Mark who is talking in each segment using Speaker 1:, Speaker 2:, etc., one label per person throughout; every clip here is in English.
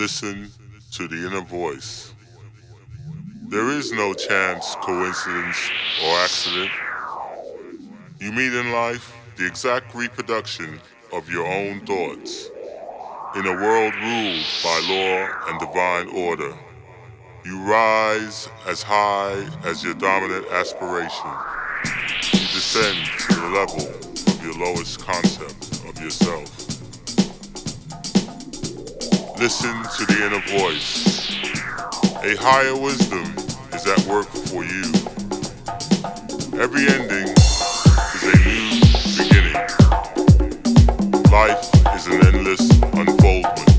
Speaker 1: Listen to the inner voice. There is no chance, coincidence, or accident. You meet in life the exact reproduction of your own thoughts. In a world ruled by law and divine order, you rise as high as your dominant aspiration. You descend to the level of your lowest concept of yourself. Listen to the inner voice. A higher wisdom is at work for you. Every ending is a new beginning. Life is an endless unfoldment.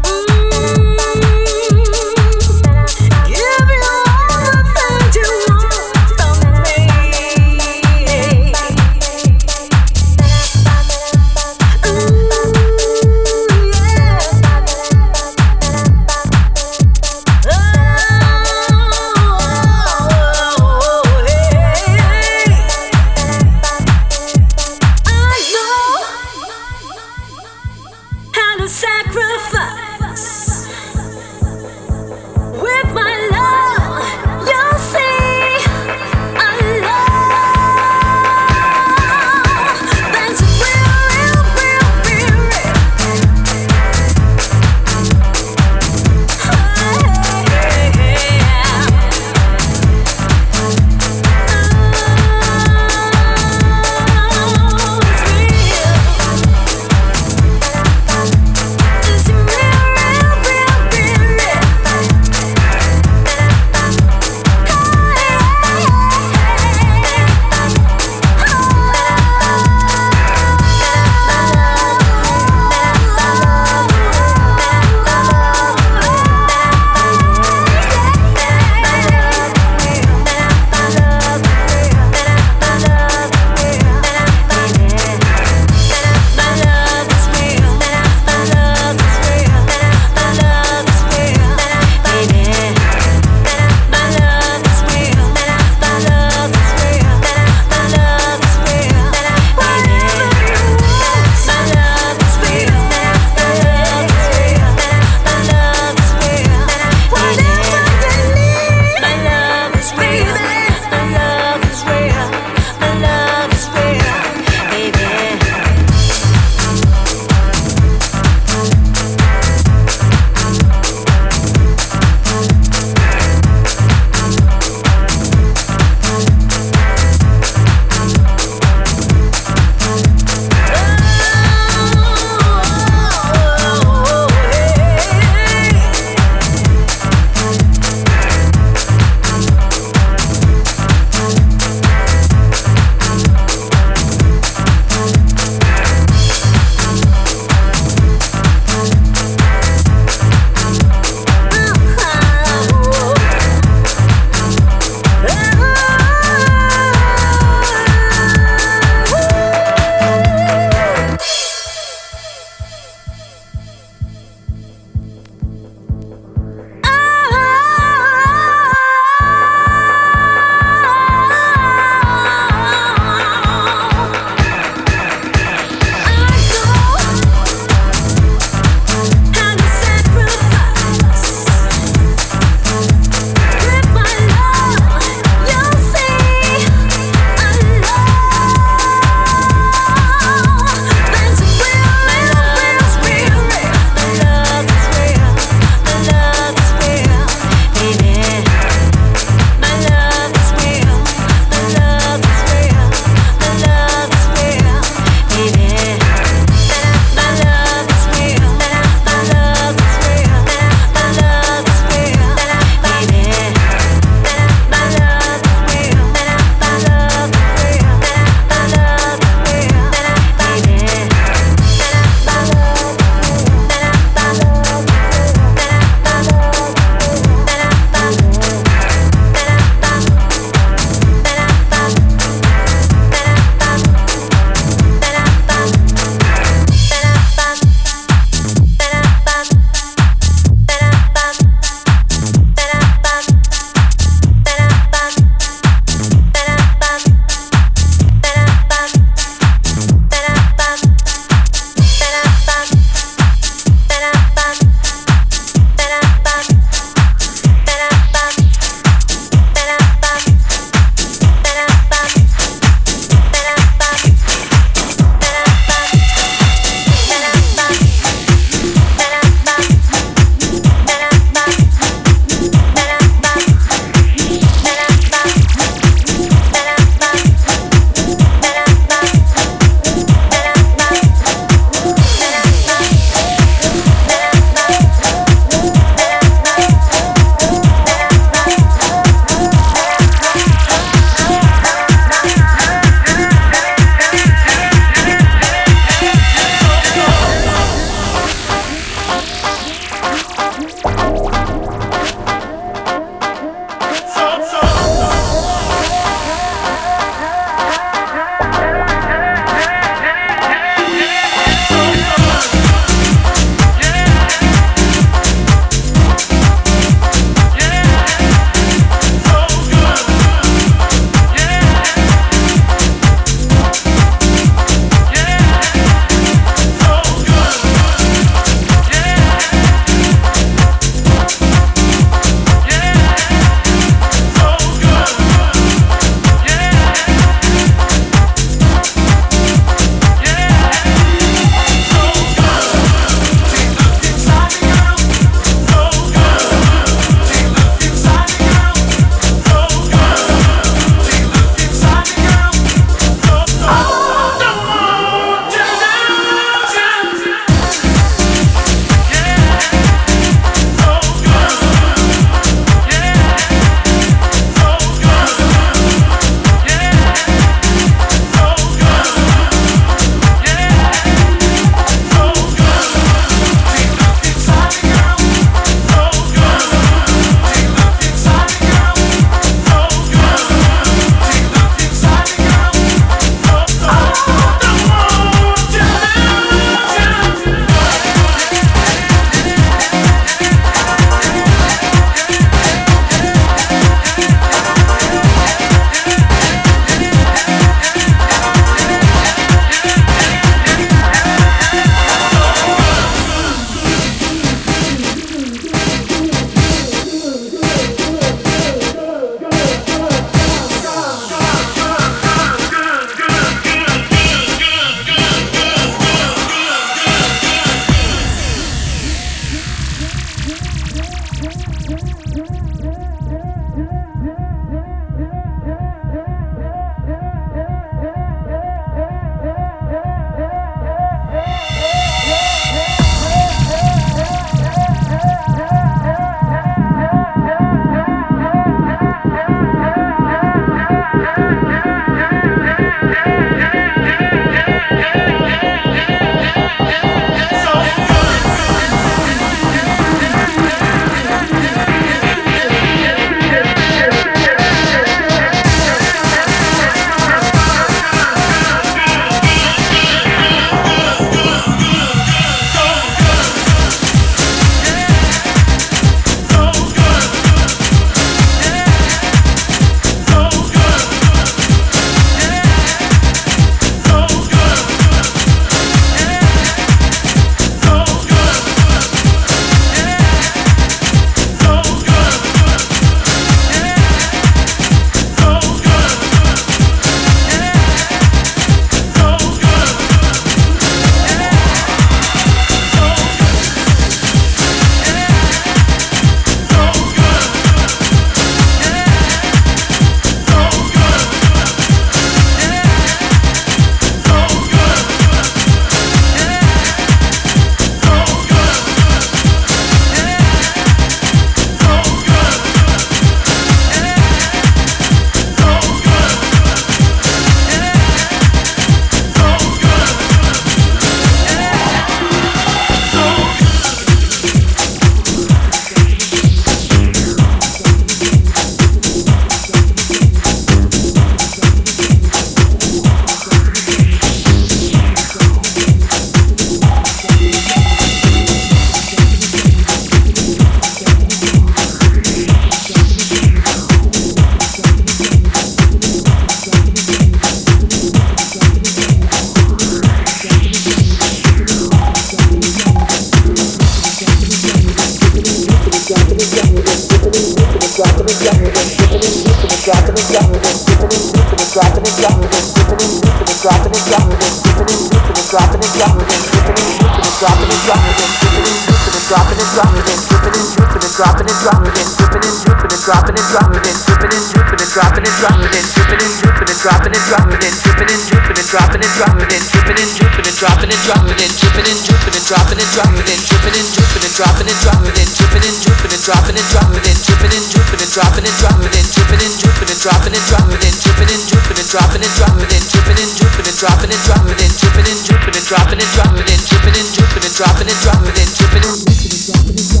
Speaker 2: Dripping and dropping dropping it, dripping and dripping and dropping it, dropping it, dripping and dripping and dropping it, dropping it, dripping and dripping and dropping it, dropping it, dripping and dripping and dropping it, dropping it, dripping and dripping and dropping it, dropping it, dripping and dripping and dropping it, dropping it, dripping and dripping and dropping it, dropping it, dripping and dripping and dropping it, dropping it, dripping and dripping and dropping it, dropping it, dripping and dripping and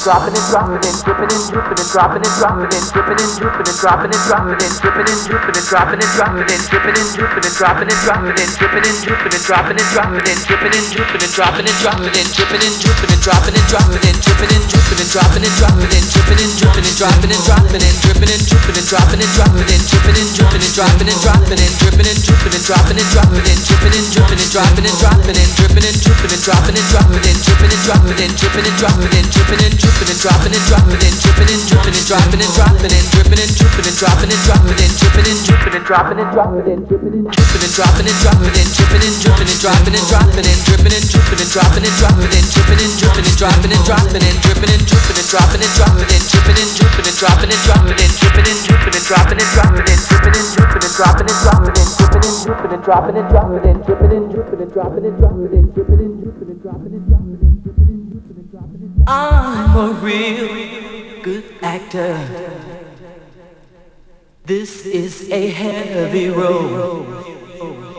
Speaker 2: dropping and dropping and dripping and dripping and dropping and dropping and dripping and dripping and dropping and dropping and dripping and dripping and dropping and dropping and dripping and dripping and dropping and dropping and dripping and dripping and dropping and dropping and dripping and dripping and dropping and dropping and dripping and dripping and dropping and dropping and dripping and dripping and dropping and dropping and dripping and dripping and dropping and dropping and dripping and dripping and dropping and dropping and dripping and dripping and dropping and dropping and dripping and dripping and dropping and dropping and dripping and dripping and dropping and dropping and dripping and dripping and dropping and dropping and dripping and dropping and dripping and dropping and dripping and dripping and dropping and tripping and dripping and dripping and dropping and dropping and dripping and dripping and dropping and dropping and dripping and dripping and dropping and dropping and dripping and dripping and dropping and dropping and dripping and dripping and dropping and tripping and dripping and dripping and dropping and dropping and dripping and dripping and dropping and dropping and dripping and dripping and dropping and dropping and dripping and dripping and dropping and dropping and dripping and dripping and dropping and dropping and dripping and dripping and dropping and dropping and dripping and dripping and dropping and dropping and dripping and dripping and dropping and dropping and dripping and dripping and dropping and dropping and dripping and dripping and dropping and dropping and dripping and dripping and dropping and dropping and I'm a real good actor. This is a heavy road.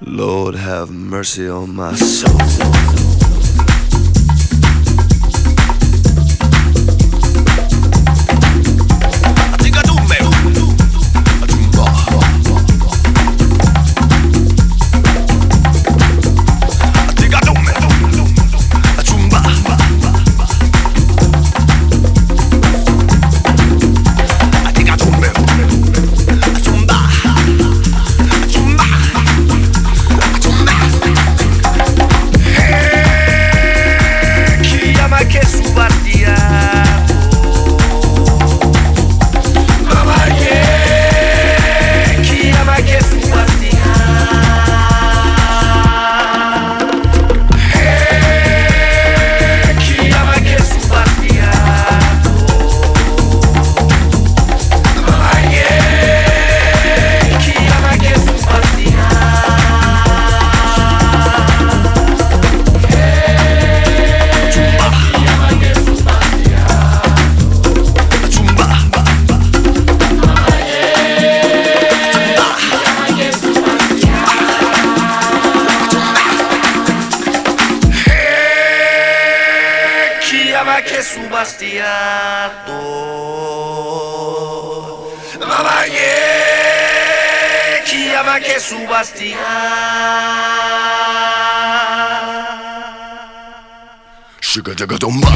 Speaker 3: Lord have mercy on my soul.
Speaker 1: dlaczego to